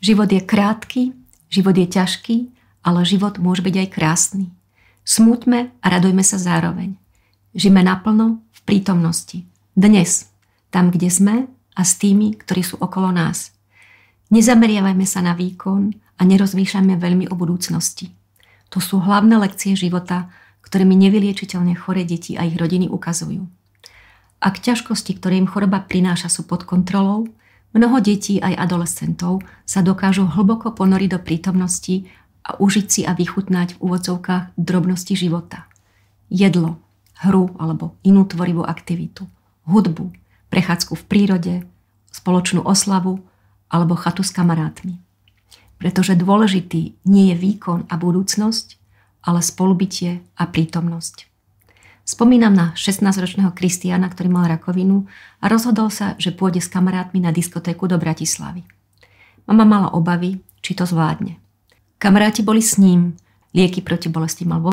Život je krátky, život je ťažký, ale život môže byť aj krásny. Smúťme a radujme sa zároveň. Žime naplno v prítomnosti. Dnes, tam, kde sme a s tými, ktorí sú okolo nás. Nezameriavajme sa na výkon a nerozmýšľajme veľmi o budúcnosti. To sú hlavné lekcie života, ktoré mi nevyliečiteľne chore deti a ich rodiny ukazujú. Ak ťažkosti, ktoré im choroba prináša, sú pod kontrolou, mnoho detí aj adolescentov sa dokážu hlboko ponoriť do prítomnosti a užiť si a vychutnať v úvodzovkách drobnosti života. Jedlo, hru alebo inú tvorivú aktivitu, hudbu, prechádzku v prírode, spoločnú oslavu alebo chatu s kamarátmi. Pretože dôležitý nie je výkon a budúcnosť, ale spolubytie a prítomnosť. Spomínam na 16-ročného Kristiana, ktorý mal rakovinu a rozhodol sa, že pôjde s kamarátmi na diskotéku do Bratislavy. Mama mala obavy, či to zvládne. Kamaráti boli s ním, lieky proti bolesti mal vo